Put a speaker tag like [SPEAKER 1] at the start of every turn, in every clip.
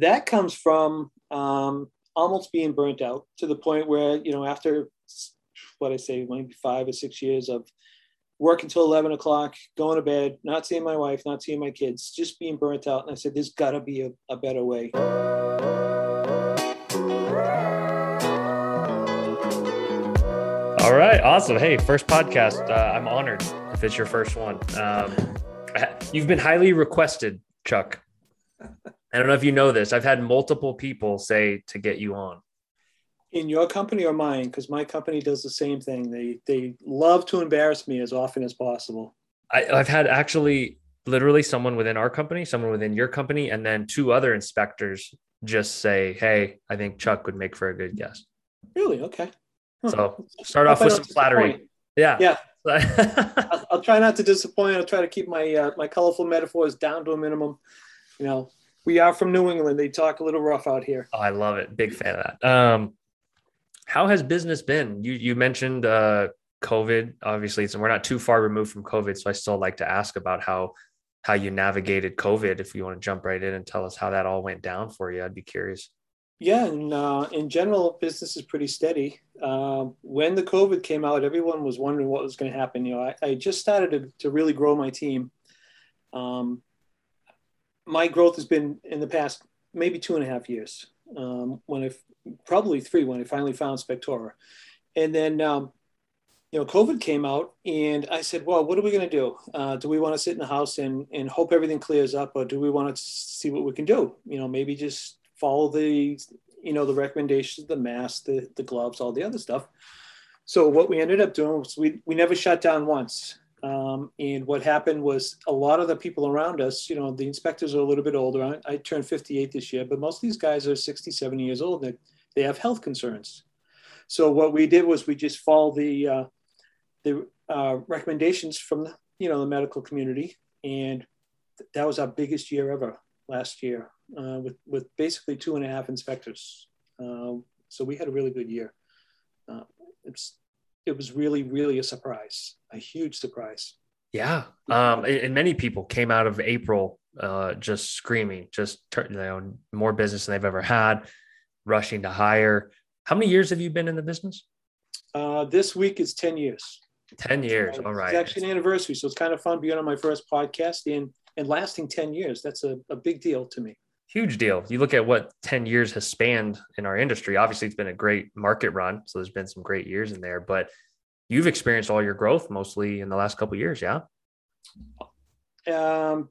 [SPEAKER 1] that comes from um, almost being burnt out to the point where you know after what I say maybe five or six years of working till 11 o'clock, going to bed, not seeing my wife, not seeing my kids, just being burnt out. And I said, there's got to be a, a better way.
[SPEAKER 2] All right, awesome. Hey, first podcast. Uh, I'm honored if it's your first one. Um, you've been highly requested, Chuck. I don't know if you know this. I've had multiple people say to get you on.
[SPEAKER 1] In your company or mine? Because my company does the same thing. They they love to embarrass me as often as possible.
[SPEAKER 2] I, I've had actually literally someone within our company, someone within your company, and then two other inspectors just say, "Hey, I think Chuck would make for a good guest."
[SPEAKER 1] Really? Okay.
[SPEAKER 2] So start off with some flattery. Yeah.
[SPEAKER 1] Yeah. I'll, I'll, try not to disappoint. I'll try to keep my uh, my colorful metaphors down to a minimum. You know, we are from New England. They talk a little rough out here.
[SPEAKER 2] Oh, I love it. Big fan of that. Um, how has business been? You you mentioned uh, COVID. Obviously, so we're not too far removed from COVID. So I still like to ask about how how you navigated COVID. If you want to jump right in and tell us how that all went down for you, I'd be curious.
[SPEAKER 1] Yeah, and uh, in general, business is pretty steady. Uh, when the COVID came out, everyone was wondering what was going to happen. You know, I, I just started to, to, really grow my team. Um, my growth has been in the past maybe two and a half years. Um, when I probably three when I finally found Spectora, and then um, you know COVID came out, and I said, "Well, what are we going to do? Uh, do we want to sit in the house and and hope everything clears up, or do we want to see what we can do? You know, maybe just follow the you know the recommendations the mask the, the gloves all the other stuff so what we ended up doing was we, we never shut down once um, and what happened was a lot of the people around us you know the inspectors are a little bit older I, I turned 58 this year but most of these guys are 60 70 years old they, they have health concerns so what we did was we just followed the uh, the uh, recommendations from you know the medical community and that was our biggest year ever last year uh, with with basically two and a half inspectors. Uh, so we had a really good year. Uh, it's it was really really a surprise, a huge surprise.
[SPEAKER 2] Yeah, um, and many people came out of April uh, just screaming, just you know, more business than they've ever had, rushing to hire. How many years have you been in the business?
[SPEAKER 1] Uh, this week is ten years.
[SPEAKER 2] Ten years. All right.
[SPEAKER 1] It's actually an anniversary, so it's kind of fun being on my first podcast and and lasting ten years. That's a, a big deal to me
[SPEAKER 2] huge deal. You look at what 10 years has spanned in our industry. Obviously, it's been a great market run. So there's been some great years in there, but you've experienced all your growth mostly in the last couple years. Yeah.
[SPEAKER 1] Um,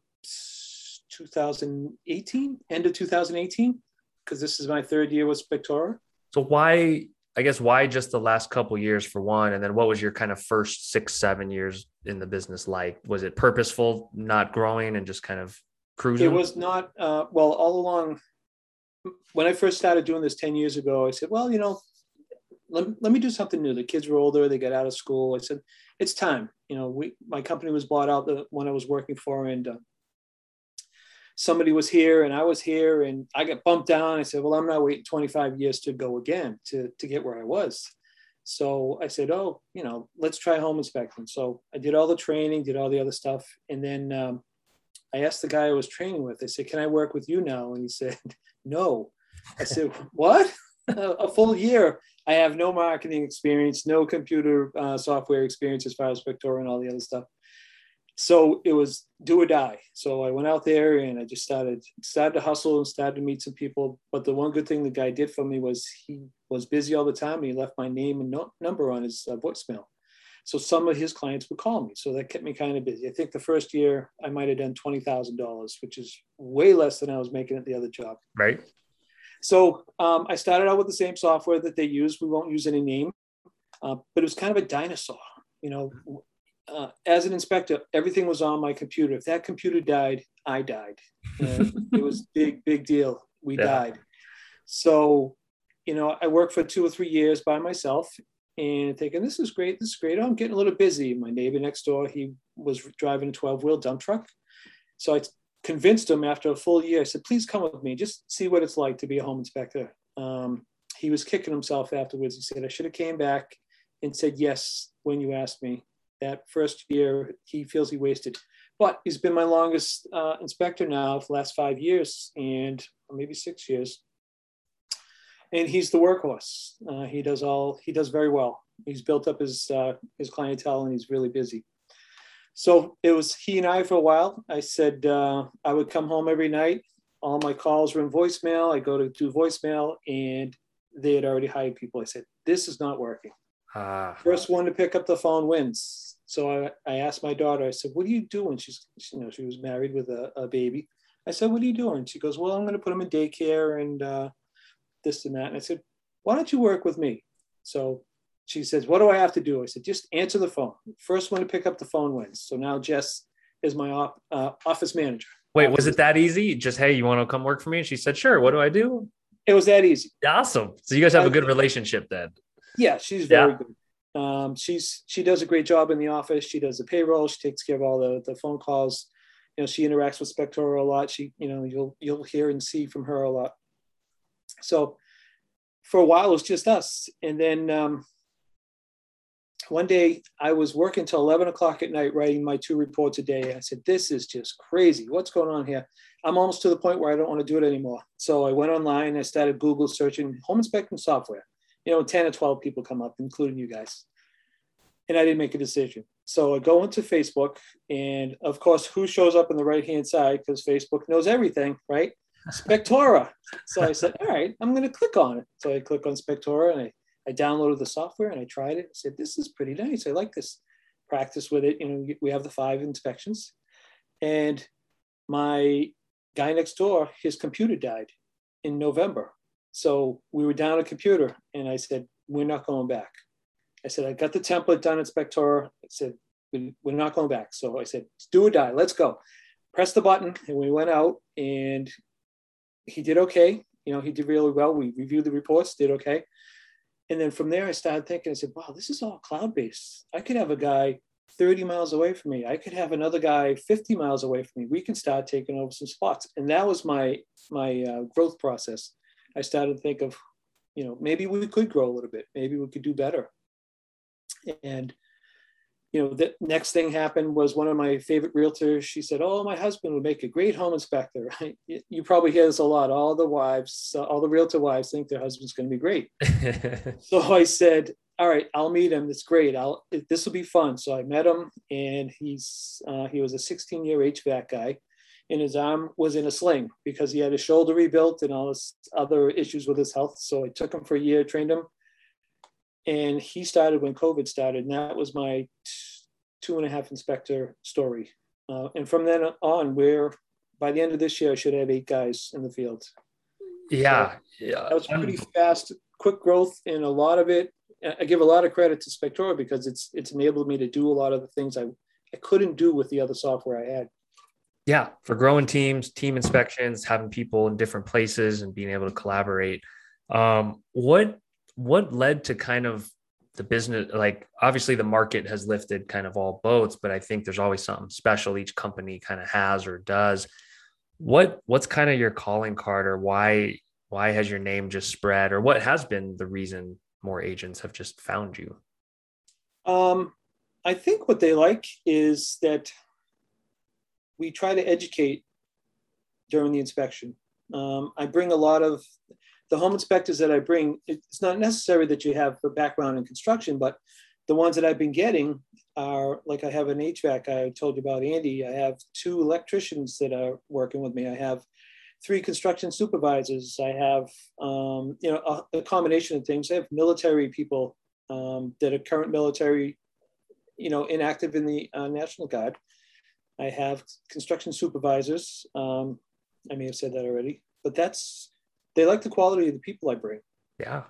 [SPEAKER 1] 2018, end of 2018, because this is my third year with Spectora.
[SPEAKER 2] So why, I guess, why just the last couple years for one? And then what was your kind of first six, seven years in the business like? Was it purposeful, not growing and just kind of cruising?
[SPEAKER 1] It was not, uh, well, all along, when I first started doing this 10 years ago, I said, well, you know, let, let me do something new. The kids were older, they got out of school. I said, it's time. You know, we, my company was bought out the one I was working for, and uh, somebody was here and I was here and I got bumped down. I said, well, I'm not waiting 25 years to go again to, to get where I was. So I said, oh, you know, let's try home inspection. So I did all the training, did all the other stuff. And then um, I asked the guy I was training with, I said, Can I work with you now? And he said, No. I said, What? a full year. I have no marketing experience, no computer uh, software experience as far as Spectora and all the other stuff. So it was do or die. So I went out there and I just started started to hustle and started to meet some people. But the one good thing the guy did for me was he was busy all the time and he left my name and no, number on his uh, voicemail. So some of his clients would call me. So that kept me kind of busy. I think the first year I might have done $20,000, which is way less than I was making at the other job.
[SPEAKER 2] Right.
[SPEAKER 1] So um, I started out with the same software that they use. We won't use any name, uh, but it was kind of a dinosaur. You know, uh, as an inspector, everything was on my computer. If that computer died, I died. it was big, big deal. We yeah. died. So, you know, I worked for two or three years by myself, and thinking, this is great, this is great. Oh, I'm getting a little busy. My neighbor next door, he was driving a 12 wheel dump truck. So I convinced him after a full year, I said, please come with me, just see what it's like to be a home inspector. Um, he was kicking himself afterwards. He said, I should have came back and said yes when you asked me. That first year, he feels he wasted. but he's been my longest uh, inspector now for the last five years and maybe six years. And he's the workhorse. Uh, he does all, he does very well. He's built up his, uh, his clientele and he's really busy. So it was he and I for a while. I said uh, I would come home every night. All my calls were in voicemail. I go to do voicemail and they had already hired people. I said, this is not working. Ah. First one to pick up the phone wins. So I, I asked my daughter, I said, what are you doing? She's, you know, she was married with a, a baby. I said, what are you doing? She goes, well, I'm going to put him in daycare and uh, this and that. And I said, why don't you work with me? So she says, what do I have to do? I said, just answer the phone. First one to pick up the phone wins. So now Jess is my op, uh, office manager.
[SPEAKER 2] Wait, was it that easy? Just, hey, you want to come work for me? And she said, sure. What do I do?
[SPEAKER 1] It was that easy.
[SPEAKER 2] Awesome. So you guys have a good relationship then.
[SPEAKER 1] Yeah, she's very yeah. good. Um, she's she does a great job in the office. She does the payroll. She takes care of all the the phone calls. You know, she interacts with Spectora a lot. She, you know, you'll you'll hear and see from her a lot. So for a while it was just us, and then um, one day I was working till 11 o'clock at night writing my two reports a day. I said, This is just crazy. What's going on here? I'm almost to the point where I don't want to do it anymore. So I went online, I started Google searching home inspection software. You know, 10 or 12 people come up, including you guys. And I didn't make a decision. So I go into Facebook, and of course, who shows up on the right hand side? Because Facebook knows everything, right? Spectora. so I said, All right, I'm going to click on it. So I click on Spectora and I I downloaded the software and I tried it. I said, this is pretty nice. I like this. Practice with it. You know, we have the five inspections. And my guy next door, his computer died in November. So we were down a computer and I said, we're not going back. I said, I got the template done at Spectora. I said, we're not going back. So I said, do or die, let's go. Press the button and we went out and he did okay. You know, he did really well. We reviewed the reports, did okay. And then from there, I started thinking, I said, wow, this is all cloud based. I could have a guy 30 miles away from me. I could have another guy 50 miles away from me. We can start taking over some spots. And that was my, my uh, growth process. I started to think of, you know, maybe we could grow a little bit. Maybe we could do better. And you know, the next thing happened was one of my favorite realtors. She said, "Oh, my husband would make a great home inspector." you probably hear this a lot. All the wives, all the realtor wives, think their husband's going to be great. so I said, "All right, I'll meet him. It's great. I'll this will be fun." So I met him, and he's uh, he was a 16 year HVAC guy, and his arm was in a sling because he had his shoulder rebuilt and all this other issues with his health. So I took him for a year, trained him and he started when COVID started, and that was my two and a half inspector story. Uh, and from then on, we're by the end of this year, I should have eight guys in the field.
[SPEAKER 2] Yeah, so yeah,
[SPEAKER 1] that was pretty fast, quick growth, and a lot of it. I give a lot of credit to Spectora because it's it's enabled me to do a lot of the things I I couldn't do with the other software I had.
[SPEAKER 2] Yeah, for growing teams, team inspections, having people in different places, and being able to collaborate. Um, what what led to kind of the business like obviously the market has lifted kind of all boats but i think there's always something special each company kind of has or does. What what's kind of your calling card or why why has your name just spread or what has been the reason more agents have just found you?
[SPEAKER 1] Um i think what they like is that we try to educate during the inspection. Um, i bring a lot of the home inspectors that I bring, it's not necessary that you have a background in construction, but the ones that I've been getting are like I have an HVAC I told you about Andy. I have two electricians that are working with me. I have three construction supervisors. I have um, you know a, a, combination of things. I have military people um, that are current military, you know, inactive in the uh, National Guard. I have construction supervisors. Um, I may have said that already, but that's they like the quality of the people I bring.
[SPEAKER 2] Yeah.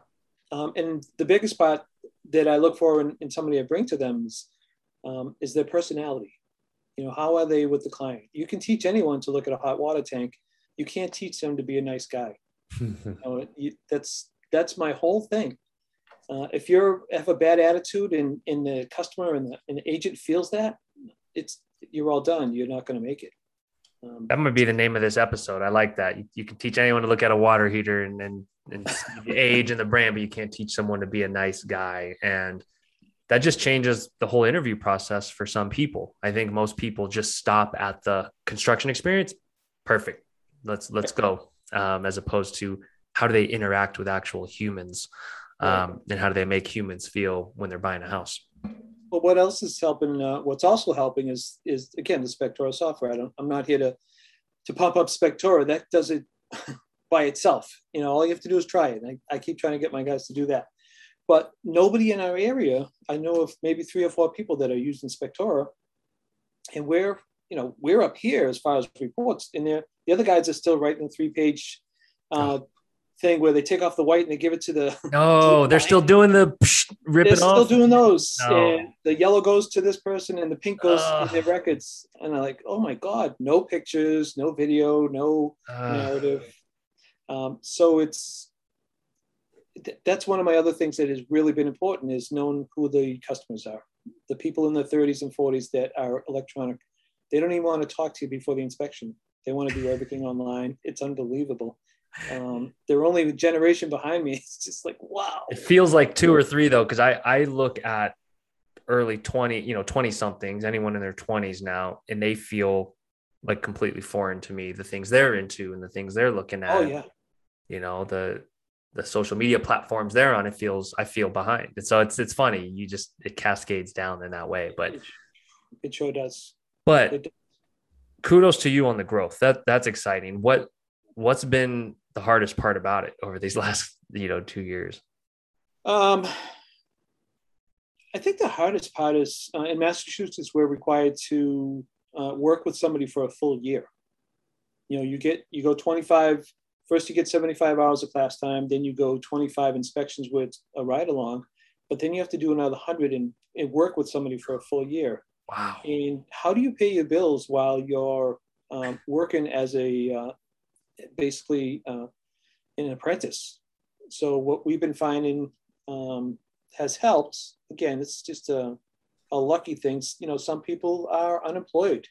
[SPEAKER 1] Um, and the biggest part that I look for in, in somebody I bring to them is, um, is their personality. You know, how are they with the client? You can teach anyone to look at a hot water tank. You can't teach them to be a nice guy. you know, you, that's that's my whole thing. Uh, if you have a bad attitude and, and the customer and the, and the agent feels that, it's you're all done. You're not going to make it.
[SPEAKER 2] Um, that might be the name of this episode. I like that. You, you can teach anyone to look at a water heater and and, and the age and the brand, but you can't teach someone to be a nice guy. And that just changes the whole interview process for some people. I think most people just stop at the construction experience. Perfect. Let's let's go. Um, as opposed to how do they interact with actual humans, um, and how do they make humans feel when they're buying a house?
[SPEAKER 1] Well, what else is helping? Uh, what's also helping is is again the Spectora software. I don't, I'm not here to to pump up Spectora. That does it by itself. You know, all you have to do is try it. I, I keep trying to get my guys to do that. But nobody in our area, I know of maybe three or four people that are using Spectora, and we're you know we're up here as far as reports, and the other guys are still writing three page uh, thing where they take off the white and they give it to the.
[SPEAKER 2] No, to the they're still doing the psh, rip
[SPEAKER 1] they're
[SPEAKER 2] it off.
[SPEAKER 1] Still doing those, no. and the yellow goes to this person, and the pink goes uh, to their records, and I'm like, oh my god, no pictures, no video, no uh, narrative. Um, so it's that's one of my other things that has really been important is knowing who the customers are. The people in the 30s and 40s that are electronic, they don't even want to talk to you before the inspection. They want to do everything online. It's unbelievable. Um, they're only a generation behind me. It's just like wow.
[SPEAKER 2] It feels like two or three though, because I I look at early 20, you know, 20 somethings, anyone in their 20s now, and they feel like completely foreign to me, the things they're into and the things they're looking at.
[SPEAKER 1] Oh yeah.
[SPEAKER 2] You know, the the social media platforms they're on, it feels I feel behind. And so it's it's funny. You just it cascades down in that way. But
[SPEAKER 1] it sure does.
[SPEAKER 2] But kudos to you on the growth. That that's exciting. What what's been the hardest part about it over these last, you know, two years?
[SPEAKER 1] Um I think the hardest part is uh, in Massachusetts, we're required to uh, work with somebody for a full year. You know, you get you go 25 first you get 75 hours of class time, then you go 25 inspections with a ride along, but then you have to do another 100 and, and work with somebody for a full year.
[SPEAKER 2] Wow.
[SPEAKER 1] And how do you pay your bills while you're um, working as a uh, basically uh, an apprentice? So what we've been finding um, has helped. Again, it's just a, a lucky thing. You know, some people are unemployed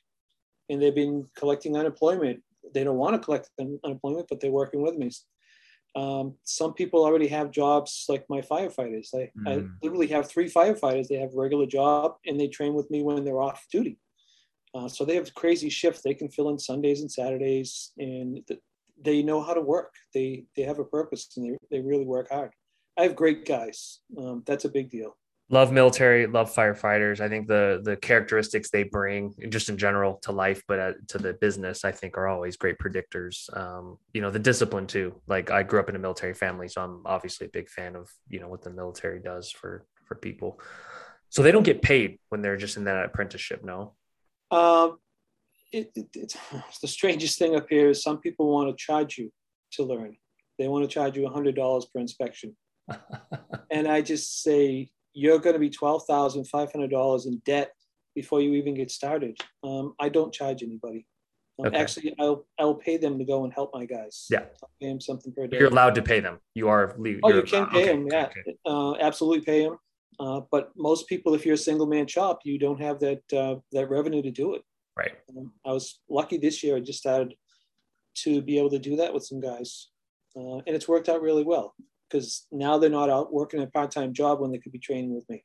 [SPEAKER 1] and they've been collecting unemployment they don't want to collect unemployment, but they're working with me. Um, some people already have jobs like my firefighters. I, mm. I literally have three firefighters. They have a regular job and they train with me when they're off duty. Uh, so they have crazy shifts. They can fill in Sundays and Saturdays, and they know how to work. They they have a purpose and they, they really work hard. I have great guys. Um, that's a big deal
[SPEAKER 2] love military, love firefighters. I think the the characteristics they bring, just in general, to life, but uh, to the business, I think are always great predictors. Um, you know, the discipline too. Like I grew up in a military family, so I'm obviously a big fan of you know what the military does for for people. So they don't get paid when they're just in that apprenticeship. No.
[SPEAKER 1] Um, it, it, it's the strangest thing up here is some people want to charge you to learn. They want to charge you a hundred dollars per inspection. and I just say, you're going to be $12,500 in debt before you even get started. Um, I don't charge anybody. Um, okay. Actually, I'll I'll pay them to go and help my guys.
[SPEAKER 2] Yeah,
[SPEAKER 1] I'll pay them something per day.
[SPEAKER 2] You're allowed to pay them. You are.
[SPEAKER 1] Oh, you can pay okay. them. Yeah, okay. uh, absolutely pay them. Uh, but most people, if you're a single man shop, you don't have that uh, that revenue to do it.
[SPEAKER 2] Right.
[SPEAKER 1] Um, I was lucky this year. I just started to be able to do that with some guys, uh, and it's worked out really well because now they're not out working a part-time job when they could be training with me.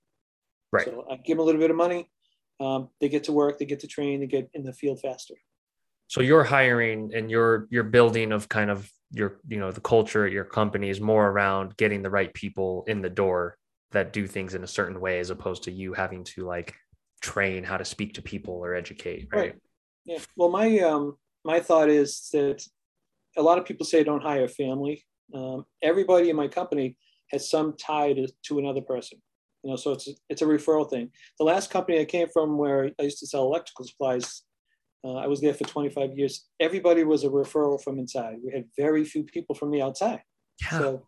[SPEAKER 2] Right.
[SPEAKER 1] So I give them a little bit of money. Um, they get to work, they get to train, they get in the field faster.
[SPEAKER 2] So your hiring and your your building of kind of your you know the culture at your company is more around getting the right people in the door that do things in a certain way as opposed to you having to like train how to speak to people or educate right, right.
[SPEAKER 1] yeah well my um my thought is that a lot of people say don't hire family um, everybody in my company has some tie to, to another person. You know, so it's it's a referral thing. The last company I came from, where I used to sell electrical supplies, uh, I was there for 25 years. Everybody was a referral from inside. We had very few people from the outside. Yeah. So,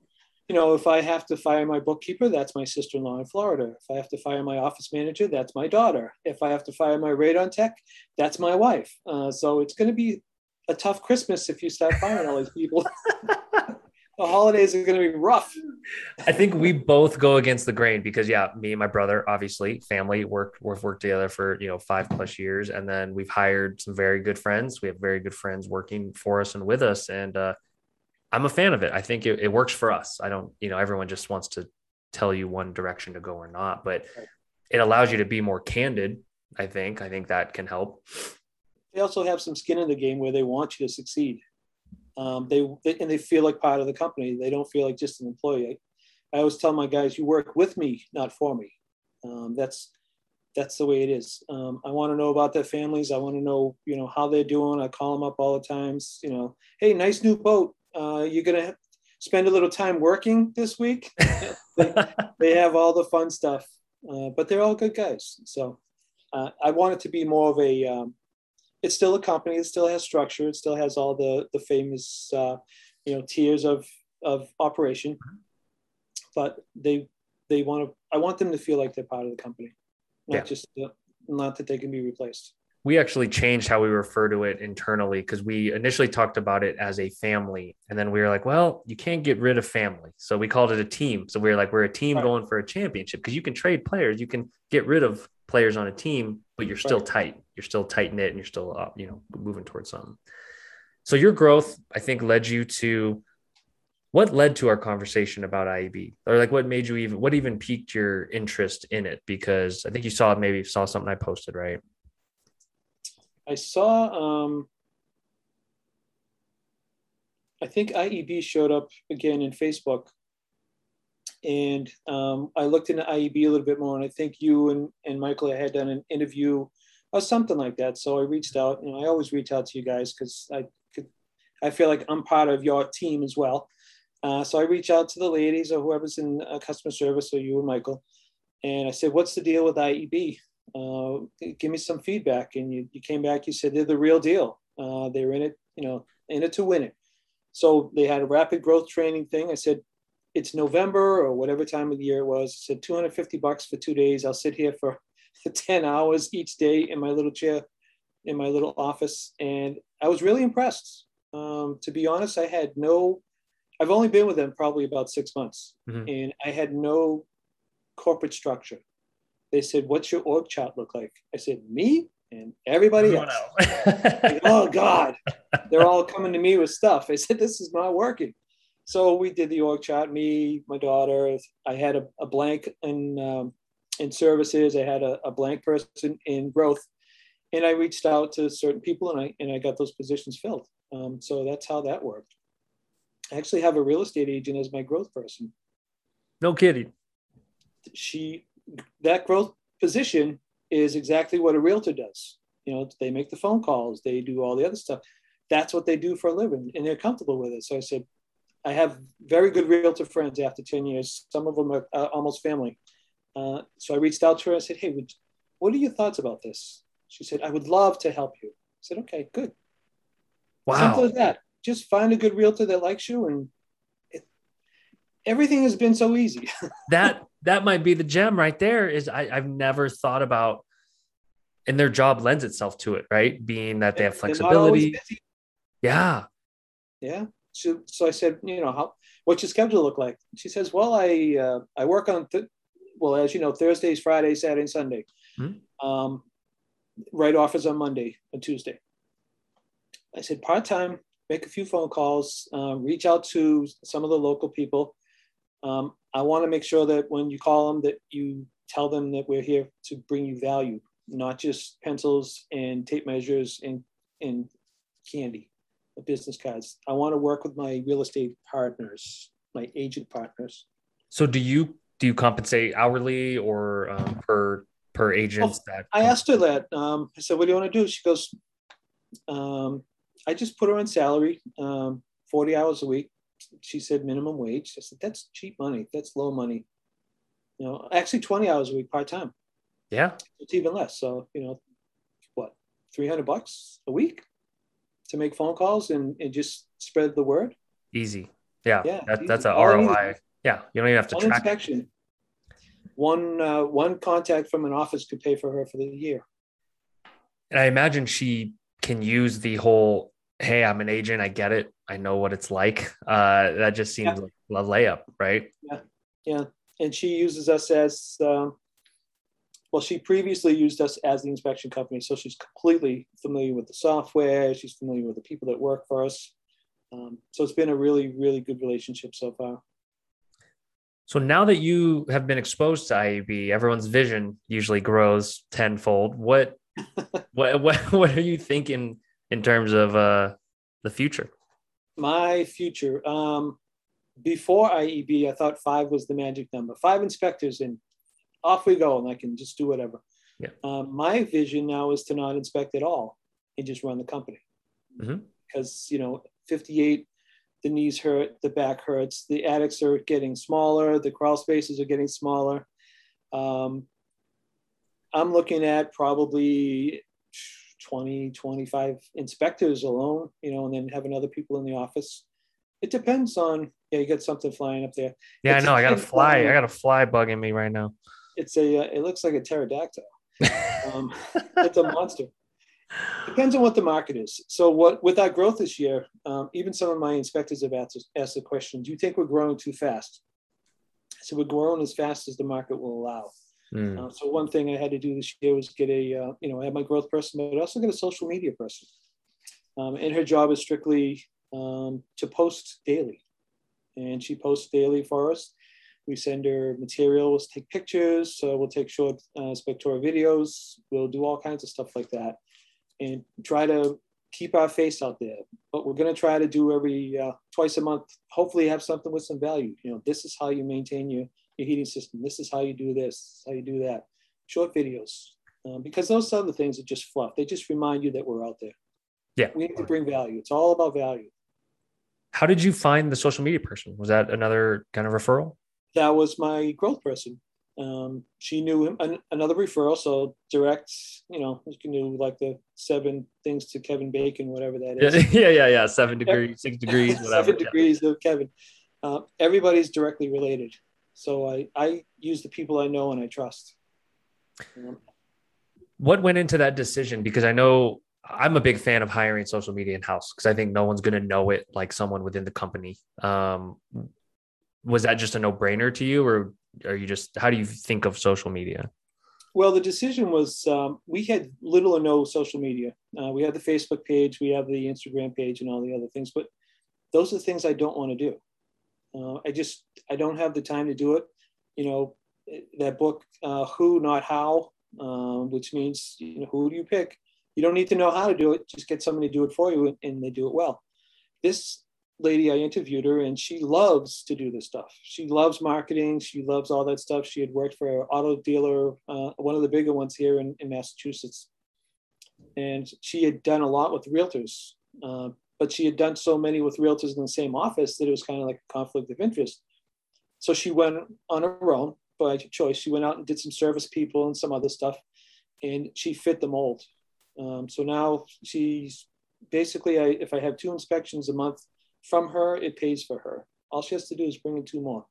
[SPEAKER 1] you know, if I have to fire my bookkeeper, that's my sister-in-law in Florida. If I have to fire my office manager, that's my daughter. If I have to fire my radon tech, that's my wife. Uh, so it's going to be a tough Christmas if you start firing all these people. the holidays are going to be rough.
[SPEAKER 2] I think we both go against the grain because yeah, me and my brother, obviously, family worked we've worked together for you know five plus years, and then we've hired some very good friends. We have very good friends working for us and with us, and uh, I'm a fan of it. I think it, it, works for us. I don't, you know, everyone just wants to tell you one direction to go or not, but it allows you to be more candid. I think. I think that can help.
[SPEAKER 1] They also have some skin in the game where they want you to succeed. Um, they, they, and they feel like part of the company. They don't feel like just an employee. I, I always tell my guys, you work with me, not for me. Um, that's that's the way it is. Um, I want to know about their families. I want to know, you know, how they're doing. I call them up all the times. You know, hey, nice new boat. Uh, you're gonna spend a little time working this week. they, they, have all the fun stuff, uh, but they're all good guys. So uh, I want it to be more of a. Um, it's still a company. It still has structure. It still has all the the famous, uh, you know, tiers of of operation. But they they want to. I want them to feel like they're part of the company, not yeah. just uh, not that they can be replaced
[SPEAKER 2] we actually changed how we refer to it internally because we initially talked about it as a family and then we were like well you can't get rid of family. So we called it a team. So we are like we're a team right. going for a championship. Because you can trade players you can get rid of players on a team but you're still right. tight. You're still tight knit and you're still uh, you know moving towards something. So your growth i think led you to what led to our conversation about IEB or like what made you even what even piqued your interest in it? Because I think you saw maybe saw something I posted right
[SPEAKER 1] I saw, um, I think IEB showed up again in Facebook. And um, I looked into IEB a little bit more, and I think you and, and Michael had done an interview or something like that. So I reached out. Know, I always reach out to you guys because I could, I feel like I'm part of your team as well. Uh, so I reach out to the ladies or whoever's in uh, customer service, or you and Michael, and I said, "What's the deal with IEB?" Uh, give me some feedback. And you, you came back, you said they're the real deal. Uh, they're in it, you know, in it to win it. So they had a rapid growth training thing. I said, it's November or whatever time of the year it was. I said 250 bucks for two days. I'll sit here for 10 hours each day in my little chair, in my little office. And I was really impressed. Um, to be honest, I had no, I've only been with them probably about six months mm-hmm. and I had no corporate structure. They said, What's your org chart look like? I said, Me and everybody else. like, oh, God. They're all coming to me with stuff. I said, This is not working. So we did the org chart, me, my daughter. I had a, a blank in, um, in services, I had a, a blank person in growth. And I reached out to certain people and I, and I got those positions filled. Um, so that's how that worked. I actually have a real estate agent as my growth person.
[SPEAKER 2] No kidding.
[SPEAKER 1] She that growth position is exactly what a realtor does. You know, they make the phone calls, they do all the other stuff. That's what they do for a living, and they're comfortable with it. So I said, I have very good realtor friends after 10 years. Some of them are uh, almost family. Uh, so I reached out to her. I said, Hey, would, what are your thoughts about this? She said, I would love to help you. I said, Okay, good. Wow. Simple as that. Just find a good realtor that likes you, and everything has been so easy.
[SPEAKER 2] that that might be the gem right there is I, I've never thought about and their job lends itself to it, right? Being that they have flexibility. Yeah.
[SPEAKER 1] Yeah. So, so I said, you know, how, what's your schedule look like? She says, well, I, uh, I work on, th- well, as you know, Thursdays, Fridays, Saturday, and Sunday. Mm-hmm. Um, write offers on Monday and Tuesday. I said, part-time, make a few phone calls, uh, reach out to some of the local people. Um, I want to make sure that when you call them, that you tell them that we're here to bring you value, not just pencils and tape measures and, and candy, the business cards. I want to work with my real estate partners, my agent partners.
[SPEAKER 2] So do you do you compensate hourly or um, per per agents?
[SPEAKER 1] Well, that I asked her that. Um, I said, "What do you want to do?" She goes, um, "I just put her on salary, um, forty hours a week she said minimum wage. I said, that's cheap money. That's low money. You know, actually 20 hours a week part time.
[SPEAKER 2] Yeah.
[SPEAKER 1] It's even less. So, you know, what, 300 bucks a week to make phone calls and, and just spread the word?
[SPEAKER 2] Easy. Yeah. yeah that, that's an ROI. Yeah. You don't even have to
[SPEAKER 1] one track inspection. It. One, uh, one contact from an office could pay for her for the year.
[SPEAKER 2] And I imagine she can use the whole hey, I'm an agent. I get it. I know what it's like. Uh, that just seems yeah. like a layup, right?
[SPEAKER 1] Yeah. Yeah. And she uses us as, uh, well, she previously used us as the inspection company. So she's completely familiar with the software. She's familiar with the people that work for us. Um, so it's been a really, really good relationship so far.
[SPEAKER 2] So now that you have been exposed to IEB, everyone's vision usually grows tenfold. What what what what are you thinking in terms of uh the future?
[SPEAKER 1] My future. Um before IEB, I thought five was the magic number. Five inspectors and off we go, and I can just do whatever.
[SPEAKER 2] Yeah.
[SPEAKER 1] Um, my vision now is to not inspect at all and just run the company.
[SPEAKER 2] Mhm.
[SPEAKER 1] Because you know, 58 the knees hurt, the back hurts, the attics are getting smaller, the crawl spaces are getting smaller. Um, I'm looking at probably 20, 25 inspectors alone, you know, and then having other people in the office. It depends on, yeah, you got something flying up there.
[SPEAKER 2] Yeah,
[SPEAKER 1] It's
[SPEAKER 2] I know. I got a fly. I got a fly bugging me right now.
[SPEAKER 1] It's a, uh, it looks like a pterodactyl. Um, it's a monster. Depends on what the market is. So what with our growth this year, um, even some of my inspectors have asked, asked the question, do you think we're growing too fast? So we're growing as fast as the market will allow.
[SPEAKER 2] Mm.
[SPEAKER 1] Uh, so one thing I had to do this year was get a, uh, you know, I have my growth person, but also get a social media person. Um, and her job is strictly um, to post daily. And she posts daily for us. We send her materials, take pictures, so we'll take short uh, spectora videos. We'll do all kinds of stuff like that and try to keep our face out there. But we're going to try to do every uh, twice a month, hopefully have something with some value. You know, this is how you maintain your, your heating system. This is how you do this, how you do that. Short videos, um, because those other things are just fluff. They just remind you that we're out there.
[SPEAKER 2] Yeah.
[SPEAKER 1] We need to bring value. It's all about value.
[SPEAKER 2] How did you find the social media person? Was that another kind of referral?
[SPEAKER 1] That was my growth person. Um, she knew him, an, another referral. So direct, you know, you can do like the seven things to Kevin Bacon, whatever that is.
[SPEAKER 2] Yeah, yeah, yeah, yeah. Seven degrees, six degrees, whatever.
[SPEAKER 1] Seven degrees of Kevin. Uh, everybody's directly related. So I, I use the people I know and I trust.
[SPEAKER 2] What went into that decision? Because I know I'm a big fan of hiring social media in house because I think no one's going to know it like someone within the company. Um, was that just a no brainer to you, or are you just how do you think of social media?
[SPEAKER 1] Well, the decision was um, we had little or no social media. Uh, we have the Facebook page, we have the Instagram page, and all the other things. But those are the things I don't want to do. Uh, I just I don't have the time to do it. You know, that book, uh, Who Not How, um, which means you know who do you pick? You don't need to know how to do it. Just get somebody to do it for you, and they do it well. This lady, I interviewed her, and she loves to do this stuff. She loves marketing. She loves all that stuff. She had worked for an auto dealer, uh, one of the bigger ones here in, in Massachusetts, and she had done a lot with realtors. Uh, but she had done so many with realtors in the same office that it was kind of like a conflict of interest. So she went on her own by choice. She went out and did some service people and some other stuff, and she fit the mold. Um, so now she's basically, I, if I have two inspections a month from her, it pays for her. All she has to do is bring in two more.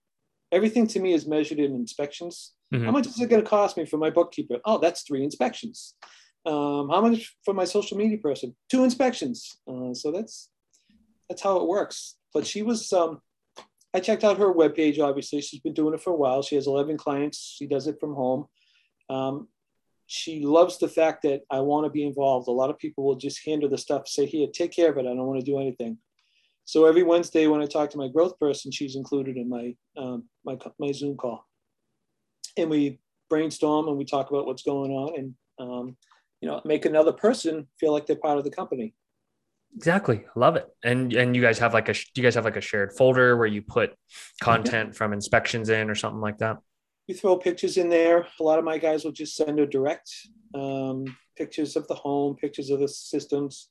[SPEAKER 1] Everything to me is measured in inspections.
[SPEAKER 2] Mhm.
[SPEAKER 1] How much is it going to cost me for my bookkeeper? Oh, that's three inspections. Um, how much for my social media person? Two inspections. Uh, so that's that's how it works. But she was. Um, I checked out her webpage. Obviously, she's been doing it for a while. She has 11 clients. She does it from home. Um, she loves the fact that I want to be involved. A lot of people will just hand her the stuff, say, "Here, take care of it. I don't want to do anything." So every Wednesday when I talk to my growth person, she's included in my um, my my Zoom call, and we brainstorm and we talk about what's going on, and um, you know, make another person feel like they're part of the company.
[SPEAKER 2] Exactly, love it. And and you guys have like a do you guys have like a shared folder where you put content from inspections in or something like that?
[SPEAKER 1] you throw pictures in there. A lot of my guys will just send her direct um, pictures of the home, pictures of the systems.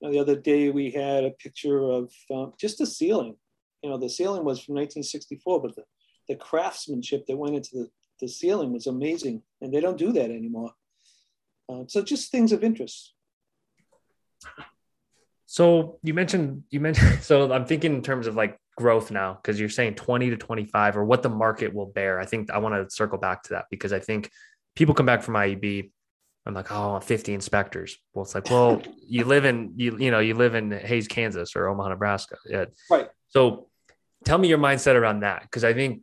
[SPEAKER 1] You know, the other day we had a picture of um, just the ceiling. You know, the ceiling was from 1964, but the, the craftsmanship that went into the, the ceiling was amazing, and they don't do that anymore. Uh, so just things of interest.
[SPEAKER 2] So you mentioned you mentioned so I'm thinking in terms of like growth now because you're saying 20 to 25 or what the market will bear. I think I want to circle back to that because I think people come back from IEB. I'm like, oh, 50 inspectors. Well, it's like, well, you live in you you know you live in Hays, Kansas or Omaha, Nebraska. Yeah.
[SPEAKER 1] Right.
[SPEAKER 2] So tell me your mindset around that because I think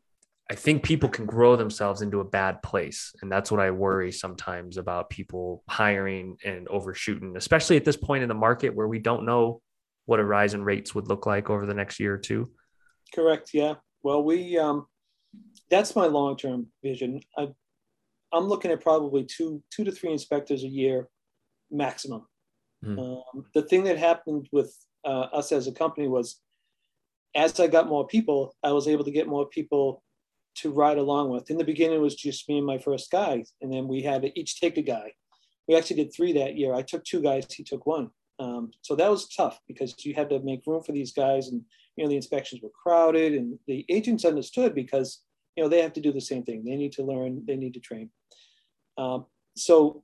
[SPEAKER 2] I think people can grow themselves into a bad place. And that's what I worry sometimes about people hiring and overshooting, especially at this point in the market where we don't know what a rise in rates would look like over the next year or two.
[SPEAKER 1] Correct. Yeah. Well, we um, that's my long-term vision. I, I'm looking at probably two two to three inspectors a year maximum. Mm. Um, the thing that happened with uh, us as a company was as I got more people, I was able to get more people to ride along with. In the beginning, it was just me and my first guy, and then we had to each take a guy. We actually did three that year. I took two guys, he took one. Um, so that was tough because you had to make room for these guys, and you know the inspections were crowded, and the agents understood because you know they have to do the same thing. They need to learn, they need to train. Um, so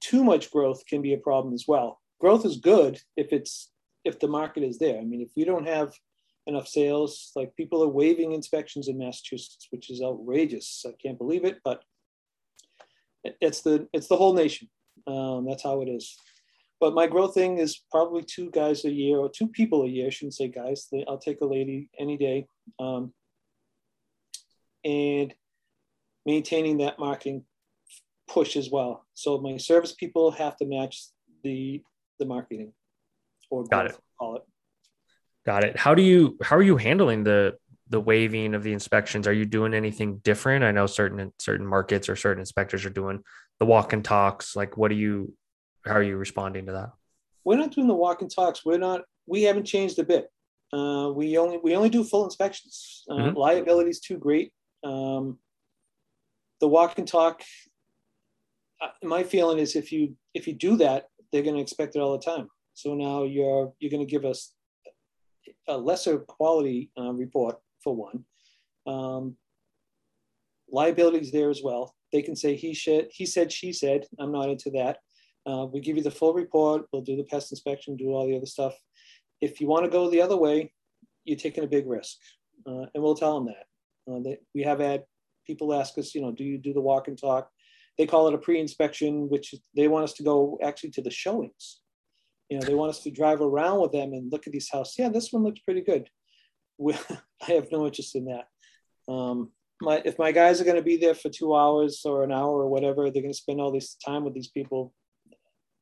[SPEAKER 1] too much growth can be a problem as well. Growth is good if it's if the market is there. I mean, if we don't have enough sales. Like people are waiving inspections in Massachusetts, which is outrageous. I can't believe it, but it's the it's the whole nation. Um, that's how it is. But my growth thing is probably two guys a year or two people a year. I shouldn't say guys. I'll take a lady any day. Um, and maintaining that marketing push as well. So my service people have to match the the marketing
[SPEAKER 2] or got it. Call it. Got it. How do you how are you handling the the waiving of the inspections? Are you doing anything different? I know certain certain markets or certain inspectors are doing the walk and talks. Like, what do you? How are you responding to that?
[SPEAKER 1] We're not doing the walk and talks. We're not. We haven't changed a bit. Uh, we only we only do full inspections. Uh, mm-hmm. Liability is too great. Um, the walk and talk. Uh, my feeling is if you if you do that, they're going to expect it all the time. So now you're you're going to give us a lesser quality uh, report for one. Um, liabilities there as well. They can say he should, he said, she said. I'm not into that. Uh, we give you the full report. We'll do the pest inspection, do all the other stuff. If you want to go the other way, you're taking a big risk, uh, and we'll tell them that. Uh, they, we have had people ask us, you know, do you do the walk and talk? They call it a pre-inspection, which they want us to go actually to the showings you know, they want us to drive around with them and look at these houses. Yeah, this one looks pretty good. We, I have no interest in that. Um, my, if my guys are going to be there for two hours or an hour or whatever, they're going to spend all this time with these people.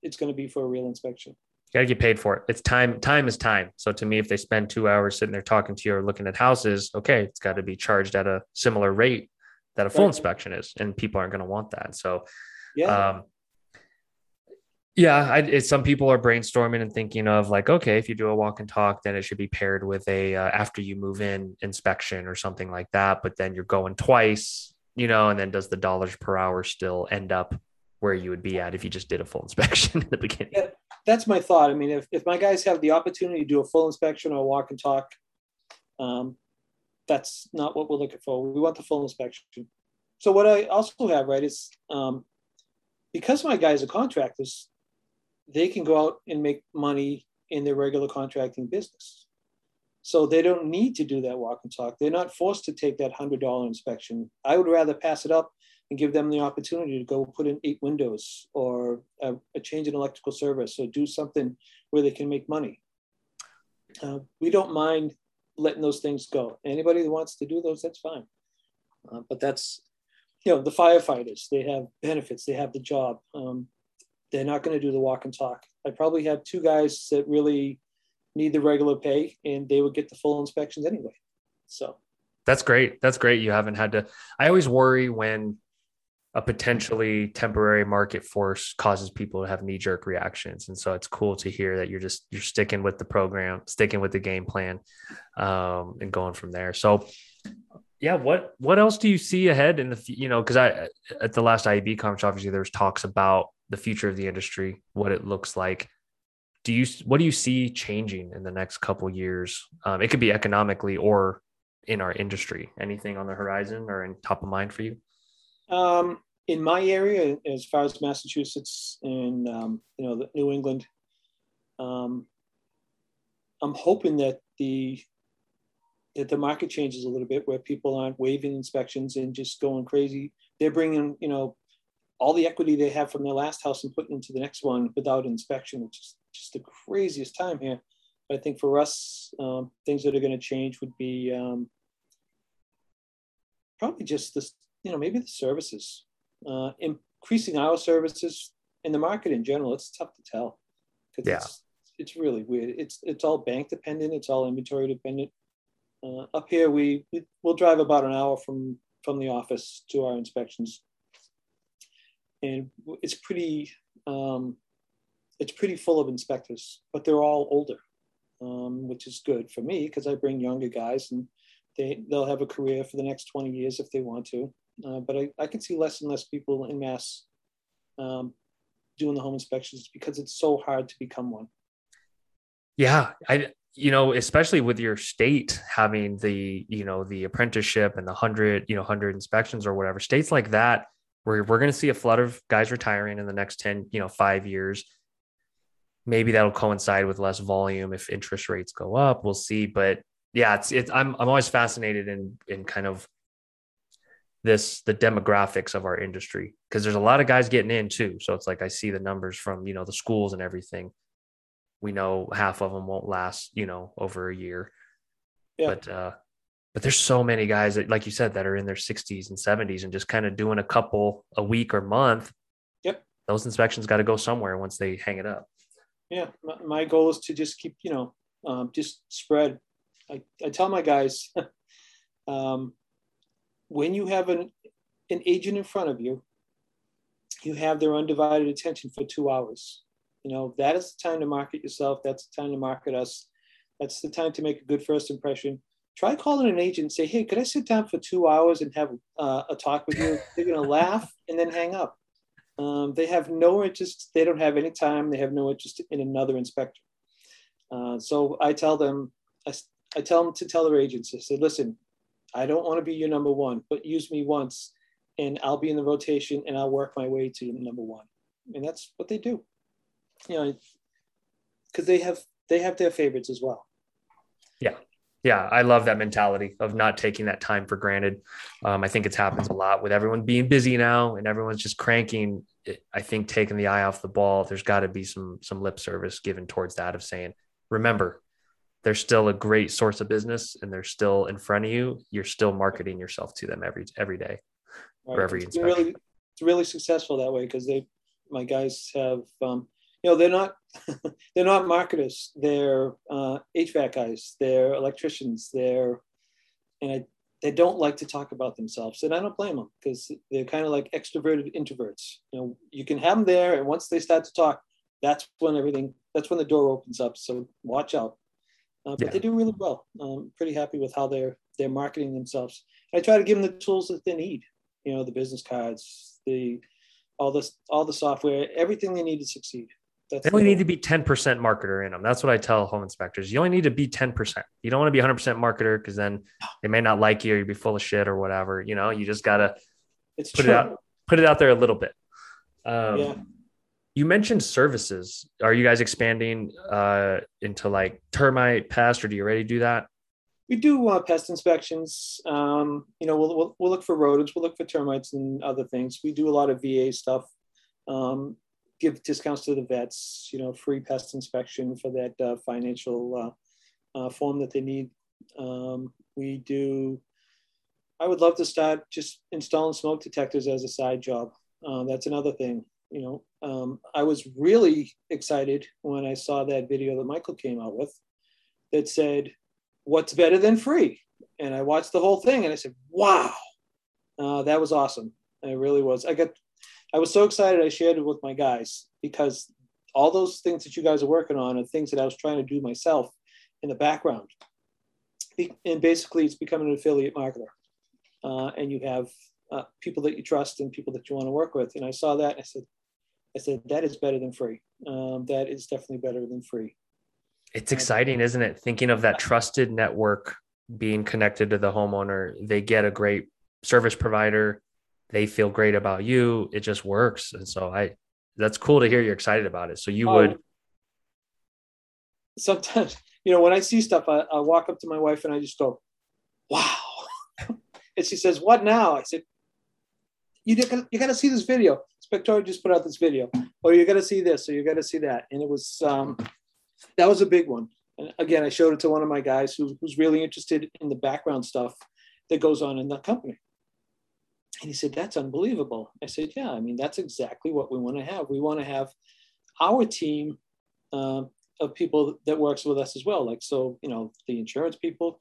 [SPEAKER 1] It's going to be for a real inspection.
[SPEAKER 2] You got to get paid for it. It's time. Time is time. So to me, if they spend two hours sitting there talking to you or looking at houses, okay, it's got to be charged at a similar rate that a full right. inspection is, and people aren't going to want that. So, yeah. Um, yeah, I, some people are brainstorming and thinking of like, okay, if you do a walk and talk, then it should be paired with a uh, after you move in inspection or something like that. But then you're going twice, you know, and then does the dollars per hour still end up where you would be at if you just did a full inspection in the beginning? Yeah,
[SPEAKER 1] that's my thought. I mean, if, if my guys have the opportunity to do a full inspection or walk and talk, um, that's not what we're looking for. We want the full inspection. So what I also have, right, is um, because my guys are contractors, they can go out and make money in their regular contracting business. So they don't need to do that walk and talk. They're not forced to take that $100 inspection. I would rather pass it up and give them the opportunity to go put in eight windows or a, a change in electrical service or do something where they can make money. Uh, we don't mind letting those things go. Anybody that wants to do those, that's fine. Uh, but that's, you know, the firefighters, they have benefits, they have the job. Um, they're not going to do the walk and talk. I probably have two guys that really need the regular pay and they would get the full inspections anyway. So
[SPEAKER 2] that's great. That's great. You haven't had to. I always worry when a potentially temporary market force causes people to have knee jerk reactions. And so it's cool to hear that you're just, you're sticking with the program, sticking with the game plan um, and going from there. So yeah, what, what else do you see ahead in the, you know, cause I, at the last IEB conference, obviously there was talks about the future of the industry, what it looks like. Do you what do you see changing in the next couple years? Um, it could be economically or in our industry. Anything on the horizon or in top of mind for you?
[SPEAKER 1] Um, in my area, as far as Massachusetts and um, you know New England, um, I'm hoping that the that the market changes a little bit, where people aren't waiving inspections and just going crazy. They're bringing you know all the equity they have from their last house and putting into the next one without inspection, which is just the craziest time here. But I think for us, um, things that are going to change would be um, probably just this, you know, maybe the services, uh, increasing our services in the market in general. It's tough to tell because yeah. it's, it's really weird. It's it's all bank dependent. It's all inventory dependent. Uh, up here, we, we will drive about an hour from from the office to our inspections. And it's pretty, um, it's pretty full of inspectors, but they're all older, um, which is good for me because I bring younger guys and they, they'll have a career for the next 20 years if they want to. Uh, but I, I can see less and less people in mass um, doing the home inspections because it's so hard to become one.
[SPEAKER 2] Yeah, I you know, especially with your state having the, you know, the apprenticeship and the hundred, you know, hundred inspections or whatever, states like that, where we're going to see a flood of guys retiring in the next 10, you know, five years. Maybe that'll coincide with less volume if interest rates go up. We'll see. But yeah, it's, it's I'm I'm always fascinated in in kind of this the demographics of our industry because there's a lot of guys getting in too. So it's like I see the numbers from, you know, the schools and everything we know half of them won't last, you know, over a year. Yeah. But uh but there's so many guys that like you said that are in their 60s and 70s and just kind of doing a couple a week or month.
[SPEAKER 1] Yep.
[SPEAKER 2] Those inspections got to go somewhere once they hang it up.
[SPEAKER 1] Yeah, my, my goal is to just keep, you know, um, just spread. I, I tell my guys, um, when you have an an agent in front of you, you have their undivided attention for two hours. You know, that is the time to market yourself. That's the time to market us. That's the time to make a good first impression. Try calling an agent and say, hey, could I sit down for two hours and have uh, a talk with you? They're going to laugh and then hang up. Um, they have no interest. They don't have any time. They have no interest in another inspector. Uh, so I tell them, I, I tell them to tell their agents, I say, listen, I don't want to be your number one, but use me once and I'll be in the rotation and I'll work my way to number one. And that's what they do you know, because they have they have their favorites as well.
[SPEAKER 2] Yeah. Yeah, I love that mentality of not taking that time for granted. Um, I think it happens a lot with everyone being busy now and everyone's just cranking. I think taking the eye off the ball, there's got to be some some lip service given towards that of saying, remember, there's still a great source of business and they're still in front of you. You're still marketing yourself to them every every day right. or every
[SPEAKER 1] it's Really, it's really successful that way because they my guys have um, you know they're not they're not marketers. They're uh, hvac guys. They're electricians. They're and I, they don't like to talk about themselves and i don't blame them because they're kind of like extroverted introverts. You know you can have them there and once they start to talk that's when everything that's when the door opens up so watch out. Uh, but yeah. they do really well. I'm pretty happy with how they're they're marketing themselves. I try to give them the tools that they need you know the business cards the all this all the software everything they need to succeed
[SPEAKER 2] that's they only need to be 10% marketer in them. That's what I tell home inspectors. You only need to be 10%. You don't want to be 100% marketer because then they may not like you or you'd be full of shit or whatever. You know, you just got to put true. it out, put it out there a little bit. Um, yeah. You mentioned services. Are you guys expanding uh, into like termite pest or do you already do that?
[SPEAKER 1] We do uh, pest inspections. Um, you know, we'll, we'll, we'll look for rodents, we'll look for termites and other things. We do a lot of VA stuff. Um, give discounts to the vets, you know, free pest inspection for that uh, financial uh, uh, form that they need. Um, we do, I would love to start just installing smoke detectors as a side job. Uh, that's another thing, you know. Um, I was really excited when I saw that video that Michael came out with that said, What's better than free? And I watched the whole thing and I said, Wow, uh, that was awesome. It really was. I got I was so excited I shared it with my guys because all those things that you guys are working on are things that I was trying to do myself in the background. And basically, it's becoming an affiliate marketer. Uh, and you have uh, people that you trust and people that you want to work with. And I saw that. I said, I said that is better than free. Um, that is definitely better than free.
[SPEAKER 2] It's exciting, isn't it? Thinking of that trusted network being connected to the homeowner. They get a great service provider they feel great about you. It just works. And so I, that's cool to hear you're excited about it. So you would. Um,
[SPEAKER 1] sometimes, you know, when I see stuff, I, I walk up to my wife and I just go, wow. and she says, what now? I said, you you got to see this video. Spectora just put out this video, or you got to see this, or you got to see that, and it was um, that was a big one. And again, I showed it to one of my guys who, who's really interested in the background stuff that goes on in the company. And he said, That's unbelievable. I said, Yeah, I mean, that's exactly what we want to have. We want to have our team uh, of people that works with us as well. Like so, you know, the insurance people.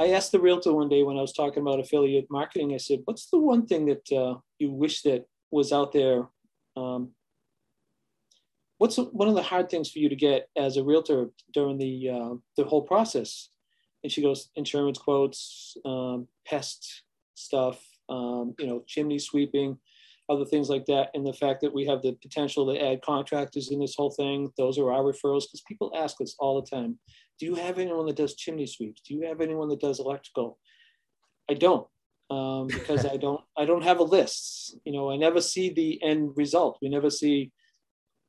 [SPEAKER 1] I asked the realtor one day when I was talking about affiliate marketing. I said, "What's the one thing that uh, you wish that was out there?" Um, what's one of the hard things for you to get as a realtor during the uh, the whole process? And she goes, insurance quotes, um, pest stuff, um, you know, chimney sweeping, other things like that. And the fact that we have the potential to add contractors in this whole thing, those are our referrals because people ask us all the time, do you have anyone that does chimney sweeps? Do you have anyone that does electrical? I don't. Um, because I don't I don't have a list. You know, I never see the end result. We never see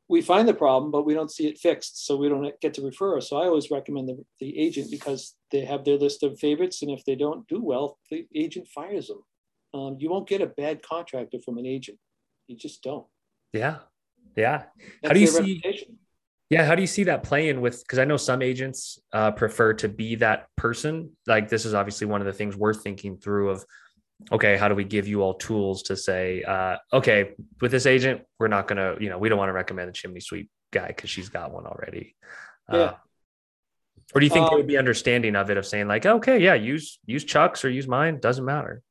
[SPEAKER 1] we find the problem, but we don't see it fixed, so we don't get to refer. So I always recommend the, the agent because they have their list of favorites, and if they don't do well, the agent fires them. Um, you won't get a bad contractor from an agent. You just don't.
[SPEAKER 2] Yeah, yeah. That's how do you see? Reputation. Yeah, how do you see that playing with? Because I know some agents uh, prefer to be that person. Like this is obviously one of the things we're thinking through of okay, how do we give you all tools to say, uh, okay, with this agent, we're not going to, you know, we don't want to recommend the chimney sweep guy because she's got one already. Uh, yeah. Uh, or do you think um, they would be understanding of it of saying like, okay, yeah, use use Chuck's or use mine, doesn't matter.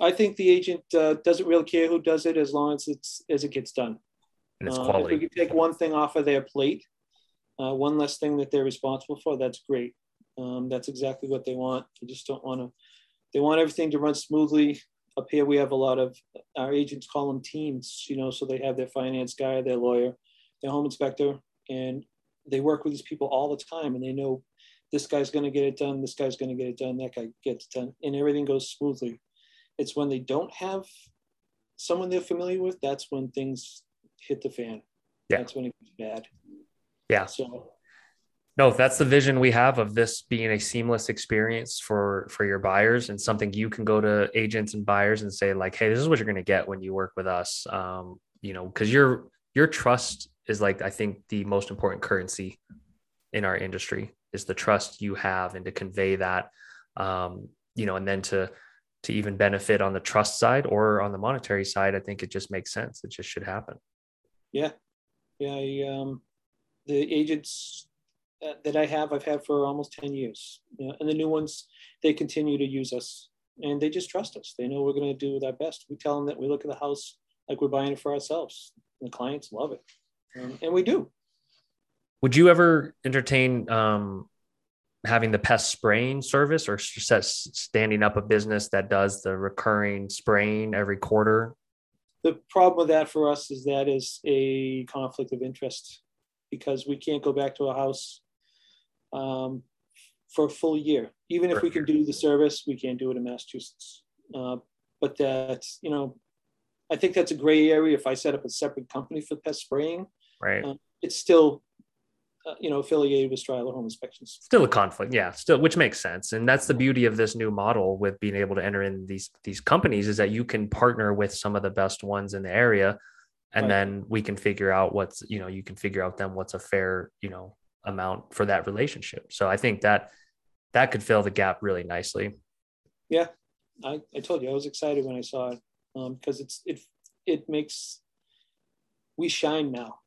[SPEAKER 1] I think the agent uh, doesn't really care who does it as long as it's as it gets done.
[SPEAKER 2] And it's quality.
[SPEAKER 1] Uh, if we could take one thing off of their plate, uh, one less thing that they're responsible for, that's great. Um, that's exactly what they want. They just don't want to they want everything to run smoothly. Up here, we have a lot of our agents call them teams, you know, so they have their finance guy, their lawyer, their home inspector, and they work with these people all the time and they know this guy's going to get it done, this guy's going to get it done, that guy gets it done, and everything goes smoothly. It's when they don't have someone they're familiar with, that's when things hit the fan. Yeah. That's when it gets bad.
[SPEAKER 2] Yeah. So no that's the vision we have of this being a seamless experience for for your buyers and something you can go to agents and buyers and say like hey this is what you're going to get when you work with us um, you know because your your trust is like i think the most important currency in our industry is the trust you have and to convey that um, you know and then to to even benefit on the trust side or on the monetary side i think it just makes sense it just should happen
[SPEAKER 1] yeah yeah I, um, the agents uh, that I have, I've had for almost 10 years. You know, and the new ones, they continue to use us and they just trust us. They know we're going to do our best. We tell them that we look at the house like we're buying it for ourselves. And the clients love it. Um, and we do.
[SPEAKER 2] Would you ever entertain um, having the pest spraying service or standing up a business that does the recurring spraying every quarter?
[SPEAKER 1] The problem with that for us is that is a conflict of interest because we can't go back to a house um, for a full year. Even if we can do the service, we can't do it in Massachusetts. Uh, but that's, you know, I think that's a gray area. If I set up a separate company for pest spraying,
[SPEAKER 2] right, uh,
[SPEAKER 1] it's still, uh, you know, affiliated with Striler Home Inspections.
[SPEAKER 2] Still a conflict, yeah, still, which makes sense. And that's the beauty of this new model with being able to enter in these these companies is that you can partner with some of the best ones in the area, and right. then we can figure out what's, you know, you can figure out then what's a fair, you know, amount for that relationship. So I think that that could fill the gap really nicely.
[SPEAKER 1] Yeah, I, I told you I was excited when I saw it because um, it's it it makes we shine now.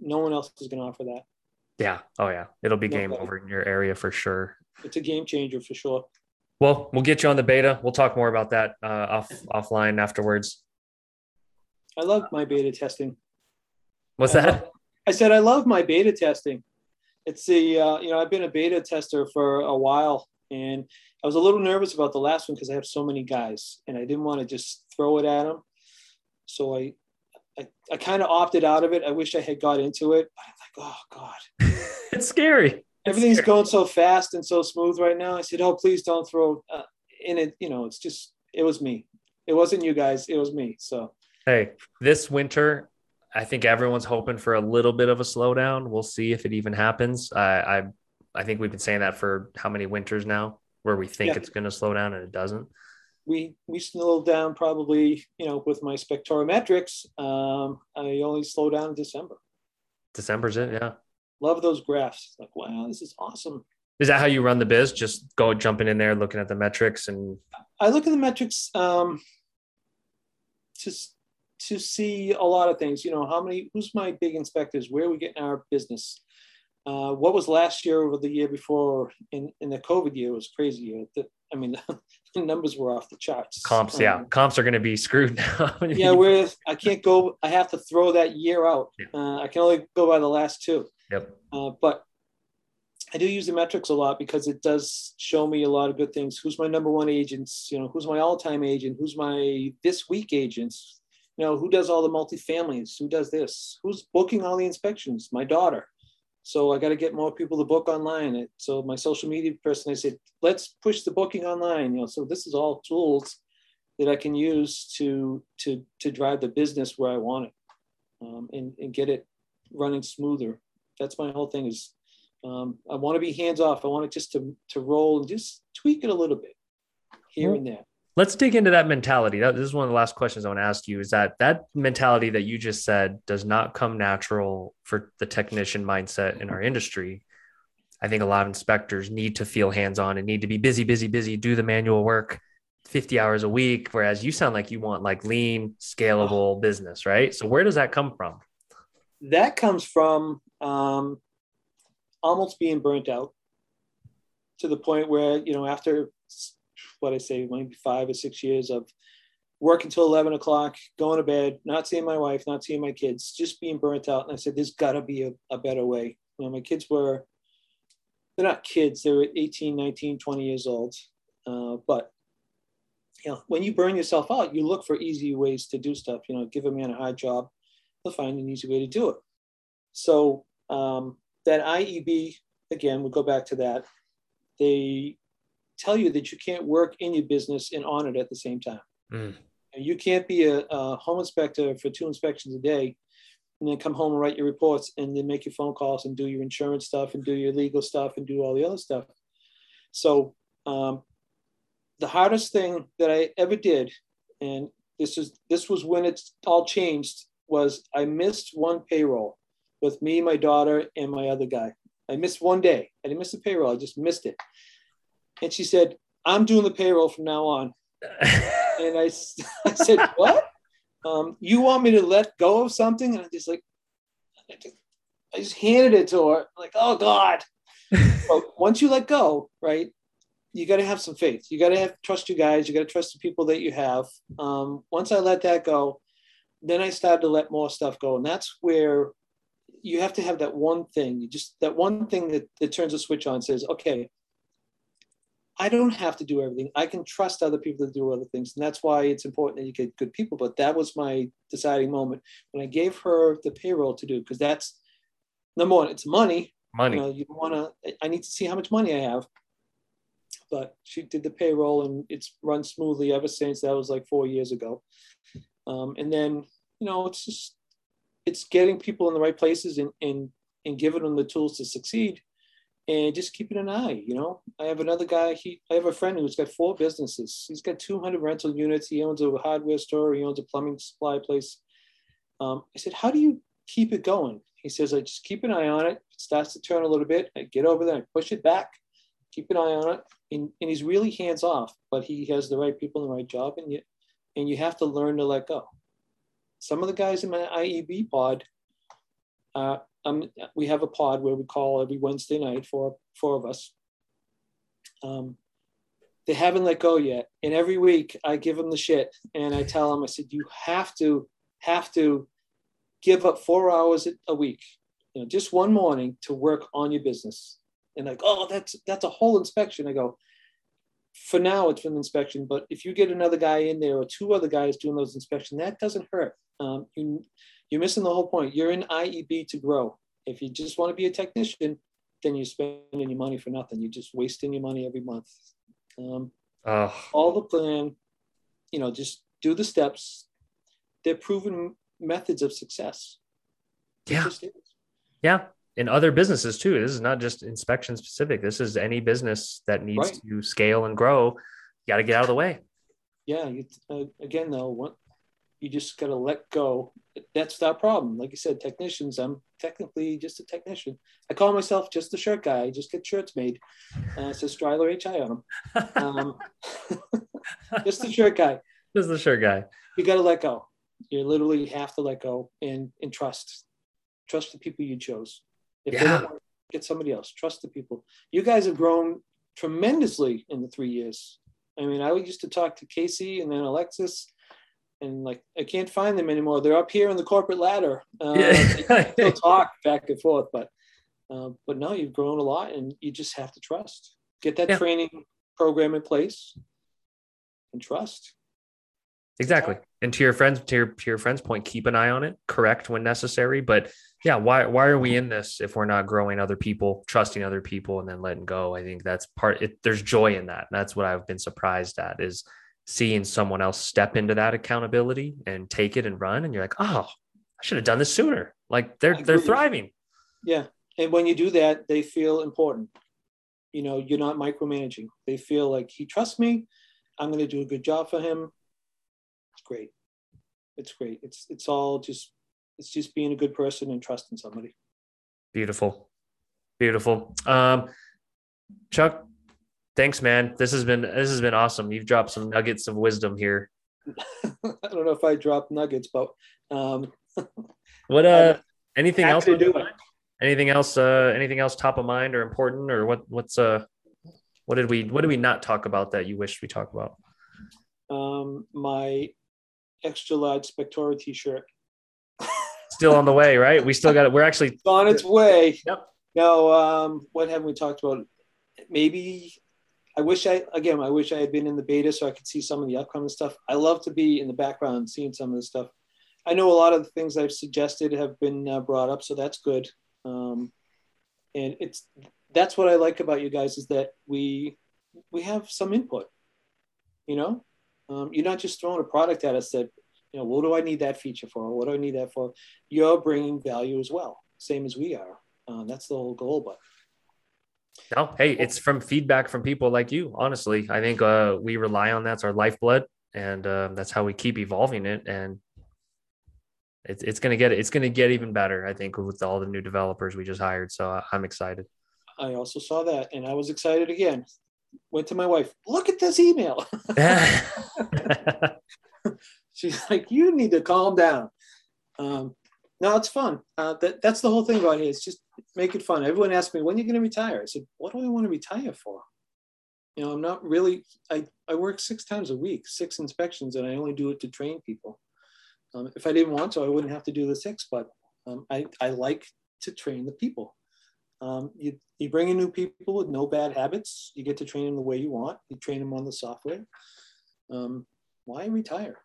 [SPEAKER 1] No one else is going to offer that.
[SPEAKER 2] Yeah. Oh yeah. It'll be no game over in your area for sure.
[SPEAKER 1] It's a game changer for sure.
[SPEAKER 2] Well, we'll get you on the beta. We'll talk more about that uh, off offline afterwards.
[SPEAKER 1] I love my beta testing.
[SPEAKER 2] What's I that?
[SPEAKER 1] Love, I said I love my beta testing it's the uh, you know I've been a beta tester for a while, and I was a little nervous about the last one because I have so many guys, and I didn't want to just throw it at them. So I I, I kind of opted out of it. I wish I had got into it. But I'm like, oh God,
[SPEAKER 2] it's scary.
[SPEAKER 1] Everything's scary. going so fast and so smooth right now. I said, oh please don't throw uh, in it. You know, it's just it was me. It wasn't you guys. It was me. So
[SPEAKER 2] hey, this winter I think everyone's hoping for a little bit of a slowdown. We'll see if it even happens. I I, I think we've been saying that for how many winters now, where we think yeah. it's going to slow down and it doesn't.
[SPEAKER 1] We we slowed down probably you know with my Spectora metrics. Um, I only slow down in December.
[SPEAKER 2] December's it, yeah.
[SPEAKER 1] Love those graphs. Like wow, this is awesome.
[SPEAKER 2] Is that how you run the biz? Just go jumping in there, looking at the metrics, and
[SPEAKER 1] I look at the metrics. Um, just to see a lot of things. You know, how many, who's my big inspectors? Where are we getting our business? uh, what was last year over the year before in, in the COVID year was crazy. I mean, numbers were off the charts.
[SPEAKER 2] Comps, um, yeah, comps are going to be screwed now.
[SPEAKER 1] yeah, where I can't go, I have to throw that year out. Yeah. Uh, I can only go by the last two.
[SPEAKER 2] Yep.
[SPEAKER 1] Uh, but I do use the metrics a lot because it does show me a lot of good things. Who's my number one agents? You know, who's my all-time agent? Who's my this week agents? You know, who does all the multifamilies? Who does this? Who's booking all the inspections? My daughter. So I got to get more people to book online. So my social media person, I said, let's push the booking online. You know, so this is all tools that I can use to to to drive the business where I want it, um, and and get it running smoother. That's my whole thing. Is um, I want to be hands off. I want it just to to roll and just tweak it a little bit here and there
[SPEAKER 2] let's dig into that mentality. That, this is one of the last questions I want to ask you is that that mentality that you just said does not come natural for the technician mindset in our industry. I think a lot of inspectors need to feel hands on and need to be busy, busy, busy, do the manual work 50 hours a week. Whereas you sound like you want like lean, scalable business, right? So, where does that come from?
[SPEAKER 1] That comes from um, almost being burnt out to the point where, you know, after what I say, maybe five or six years of work until 11 o'clock, going to bed, not seeing my wife, not seeing my kids, just being burnt out. And I said, there's got to be a, a, better way. You know, my kids were, they're not kids, they were 18, 19, 20 years old. Uh, but, you know, when you burn yourself out, you look for easy ways to do stuff. You know, give a man a hard job, he'll find an easy way to do it. So um, that IEB, again, we'll go back to that. They tell you that you can't work in your business and on it at the same time. Mm. You can't be a, a, home inspector for two inspections a day and then come home and write your reports and then make your phone calls and do your insurance stuff and do your legal stuff and do all the other stuff. So um, the hardest thing that I ever did, and this is this was when it all changed, was I missed one payroll with me, my daughter, and my other guy. I missed one day. I didn't miss the payroll. I just missed it. And she said, I'm doing the payroll from now on. and I, I said, What? Um, you want me to let go of something? And I just like, I just, handed it to her. like, oh God. once you let go, right, you got to have some faith. You got to have trust you guys. You got to trust the people that you have. Um, once I let that go, then I started to let more stuff go. And that's where you have to have that one thing. You just that one thing that, that turns a switch on says, okay, I don't have to do everything. I can trust other people to do other things. And that's why it's important that you get good people. But that was my deciding moment when I gave her the payroll to do, because that's number one, it's money.
[SPEAKER 2] Money.
[SPEAKER 1] You, know, you want to, I need to see how much money I have. But she did the payroll and it's run smoothly ever since. That was like four years ago. Um, and then, you know, it's just, it's getting people in the right places and, and, and giving them the tools to succeed and just keeping an eye. You know, I have another guy. He, I have a friend who's got four businesses. He's got 200 rental units. He owns a hardware store. He owns a plumbing supply place. Um, I said, "How do you keep it going?" He says, "I just keep an eye on it. It starts to turn a little bit. I get over there, I push it back, keep an eye on it, and, and he's really hands off. But he has the right people in the right job, and you and you have to learn to let go. Some of the guys in my IEB pod uh, um, we have a pod where we call every Wednesday night, four, four of us. Um, they haven't let go yet. And every week I give them the shit and I tell them, I said, you have to, have to give up four hours a week, you know, just one morning to work on your business. And like, oh, that's, that's a whole inspection. I go, for now it's an inspection, but if you get another guy in there or two other guys doing those inspections, that doesn't hurt. Um, you, you're missing the whole point. You're in IEB to grow. If you just want to be a technician, then you're spending your money for nothing. You're just wasting your money every month. Um, uh, all the plan, you know, just do the steps. They're proven methods of success.
[SPEAKER 2] Yeah. Yeah. In other businesses too. This is not just inspection specific. This is any business that needs right. to scale and grow. You got to get out of the way.
[SPEAKER 1] Yeah. You, uh, again, though, you just got to let go. That's that problem. Like you said, technicians, I'm technically just a technician. I call myself just a shirt guy. I just get shirts made. Uh, it says Striler HI on them. Um, just the shirt guy.
[SPEAKER 2] Just the shirt guy.
[SPEAKER 1] You got to let go. You literally have to let go and, and trust. Trust the people you chose. If, yeah. they don't, get somebody else. Trust the people. You guys have grown tremendously in the three years. I mean, I used to talk to Casey and then Alexis, and like I can't find them anymore. They're up here in the corporate ladder. Uh, yeah. still talk back and forth, but uh, but no, you've grown a lot, and you just have to trust. Get that yeah. training program in place, and trust.
[SPEAKER 2] Exactly. And to your friends, to your, to your friends' point, keep an eye on it, correct when necessary. But yeah, why why are we in this if we're not growing other people, trusting other people, and then letting go? I think that's part. It, there's joy in that. That's what I've been surprised at is seeing someone else step into that accountability and take it and run. And you're like, oh, I should have done this sooner. Like they're they're thriving.
[SPEAKER 1] Yeah, and when you do that, they feel important. You know, you're not micromanaging. They feel like he trusts me. I'm going to do a good job for him it's great. It's great. It's it's all just it's just being a good person and trusting somebody.
[SPEAKER 2] Beautiful. Beautiful. Um Chuck, thanks man. This has been this has been awesome. You've dropped some nuggets of wisdom here.
[SPEAKER 1] I don't know if I dropped nuggets, but um
[SPEAKER 2] what uh anything else anything else uh anything else top of mind or important or what what's uh what did we what did we not talk about that you wish we talked about
[SPEAKER 1] um my extra large Spectora t-shirt.
[SPEAKER 2] still on the way, right? We still got it. We're actually
[SPEAKER 1] it's on its way.
[SPEAKER 2] Yep.
[SPEAKER 1] Now, um, what haven't we talked about? Maybe I wish I again. I wish I had been in the beta so I could see some of the upcoming stuff. I love to be in the background seeing some of the stuff. I know a lot of the things I've suggested have been uh, brought up, so that's good. Um, and it's that's what I like about you guys is that we we have some input. You know, um, you're not just throwing a product at us that, you know, what do I need that feature for? What do I need that for? You're bringing value as well, same as we are. Uh, that's the whole goal. But
[SPEAKER 2] no, hey, it's from feedback from people like you. Honestly, I think uh, we rely on that's our lifeblood, and uh, that's how we keep evolving it. And it's it's gonna get it's gonna get even better. I think with all the new developers we just hired. So I'm excited.
[SPEAKER 1] I also saw that, and I was excited again went to my wife, look at this email. She's like, you need to calm down. Um, no, it's fun. Uh, that, that's the whole thing about it. It's just make it fun. Everyone asks me, when are you going to retire? I said, what do I want to retire for? You know, I'm not really, I, I work six times a week, six inspections, and I only do it to train people. Um, if I didn't want to, I wouldn't have to do the six, but um, I, I like to train the people. Um, you, you bring in new people with no bad habits. You get to train them the way you want. You train them on the software. Um, why retire?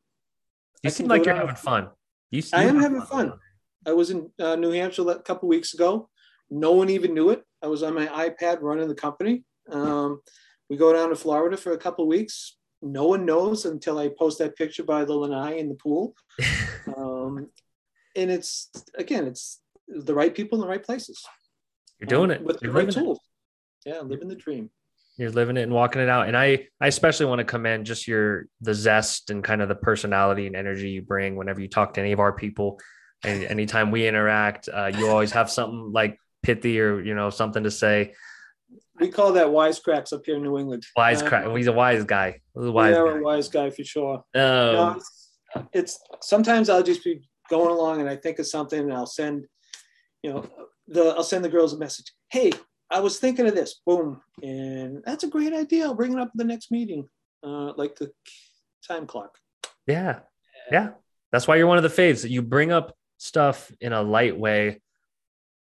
[SPEAKER 2] You seem like you're having fun.
[SPEAKER 1] You, I am having fun. fun. I was in uh, New Hampshire a couple weeks ago. No one even knew it. I was on my iPad running the company. Um, we go down to Florida for a couple weeks. No one knows until I post that picture by the lanai in the pool. um, and it's again, it's the right people in the right places.
[SPEAKER 2] You're doing it.
[SPEAKER 1] With You're the right tools. It. Yeah, living the dream.
[SPEAKER 2] You're living it and walking it out. And I, I especially want to commend just your the zest and kind of the personality and energy you bring whenever you talk to any of our people. And anytime we interact, uh, you always have something like pithy or you know something to say.
[SPEAKER 1] We call that wisecracks up here in New England.
[SPEAKER 2] Wisecrack. Uh, he's a wise guy. He's a wise
[SPEAKER 1] yeah,
[SPEAKER 2] guy.
[SPEAKER 1] a wise guy for sure.
[SPEAKER 2] Know,
[SPEAKER 1] it's, it's sometimes I'll just be going along and I think of something and I'll send, you know, the I'll send the girls a message. Hey, I was thinking of this. Boom, and that's a great idea. I'll bring it up at the next meeting, uh, like the time clock.
[SPEAKER 2] Yeah, yeah. That's why you're one of the faves. You bring up stuff in a light way,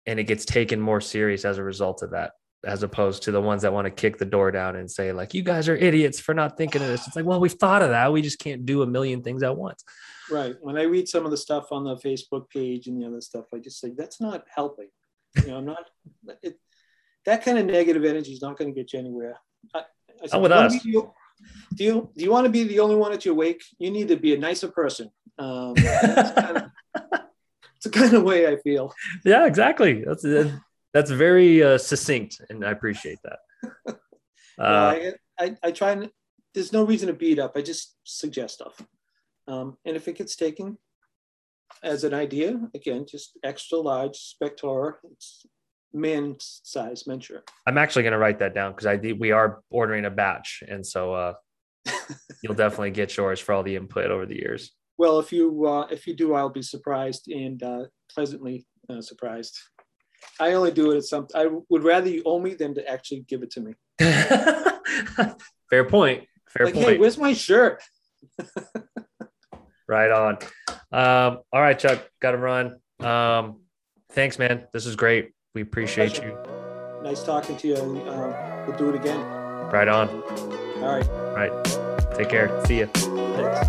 [SPEAKER 2] and it gets taken more serious as a result of that as opposed to the ones that want to kick the door down and say like you guys are idiots for not thinking of this it's like well we've thought of that we just can't do a million things at once
[SPEAKER 1] right when i read some of the stuff on the facebook page and the other stuff i just say that's not helping you know, I'm not. It, that kind of negative energy is not going to get you anywhere. I,
[SPEAKER 2] I said, with us.
[SPEAKER 1] You, do you do you want to be the only one at your wake? You need to be a nicer person. Um, kind of, it's the kind of way I feel.
[SPEAKER 2] Yeah, exactly. That's uh, that's very uh, succinct, and I appreciate that.
[SPEAKER 1] Uh, I, I, I try and there's no reason to beat up. I just suggest stuff, um, and if it gets taken, as an idea, again, just extra large Spectora. It's man size miniature.
[SPEAKER 2] I'm actually going to write that down because I we are ordering a batch, and so uh, you'll definitely get yours for all the input over the years.
[SPEAKER 1] Well, if you uh, if you do, I'll be surprised and uh, pleasantly uh, surprised. I only do it at some. I would rather you owe me than to actually give it to me.
[SPEAKER 2] Fair point. Fair
[SPEAKER 1] like,
[SPEAKER 2] point.
[SPEAKER 1] hey, where's my shirt?
[SPEAKER 2] right on. Um, all right, Chuck, got to run. Um, thanks, man. This is great. We appreciate you.
[SPEAKER 1] Nice talking to you. Uh, we'll do it again.
[SPEAKER 2] Right on.
[SPEAKER 1] All right.
[SPEAKER 2] All right. Take care. See you.
[SPEAKER 1] Thanks.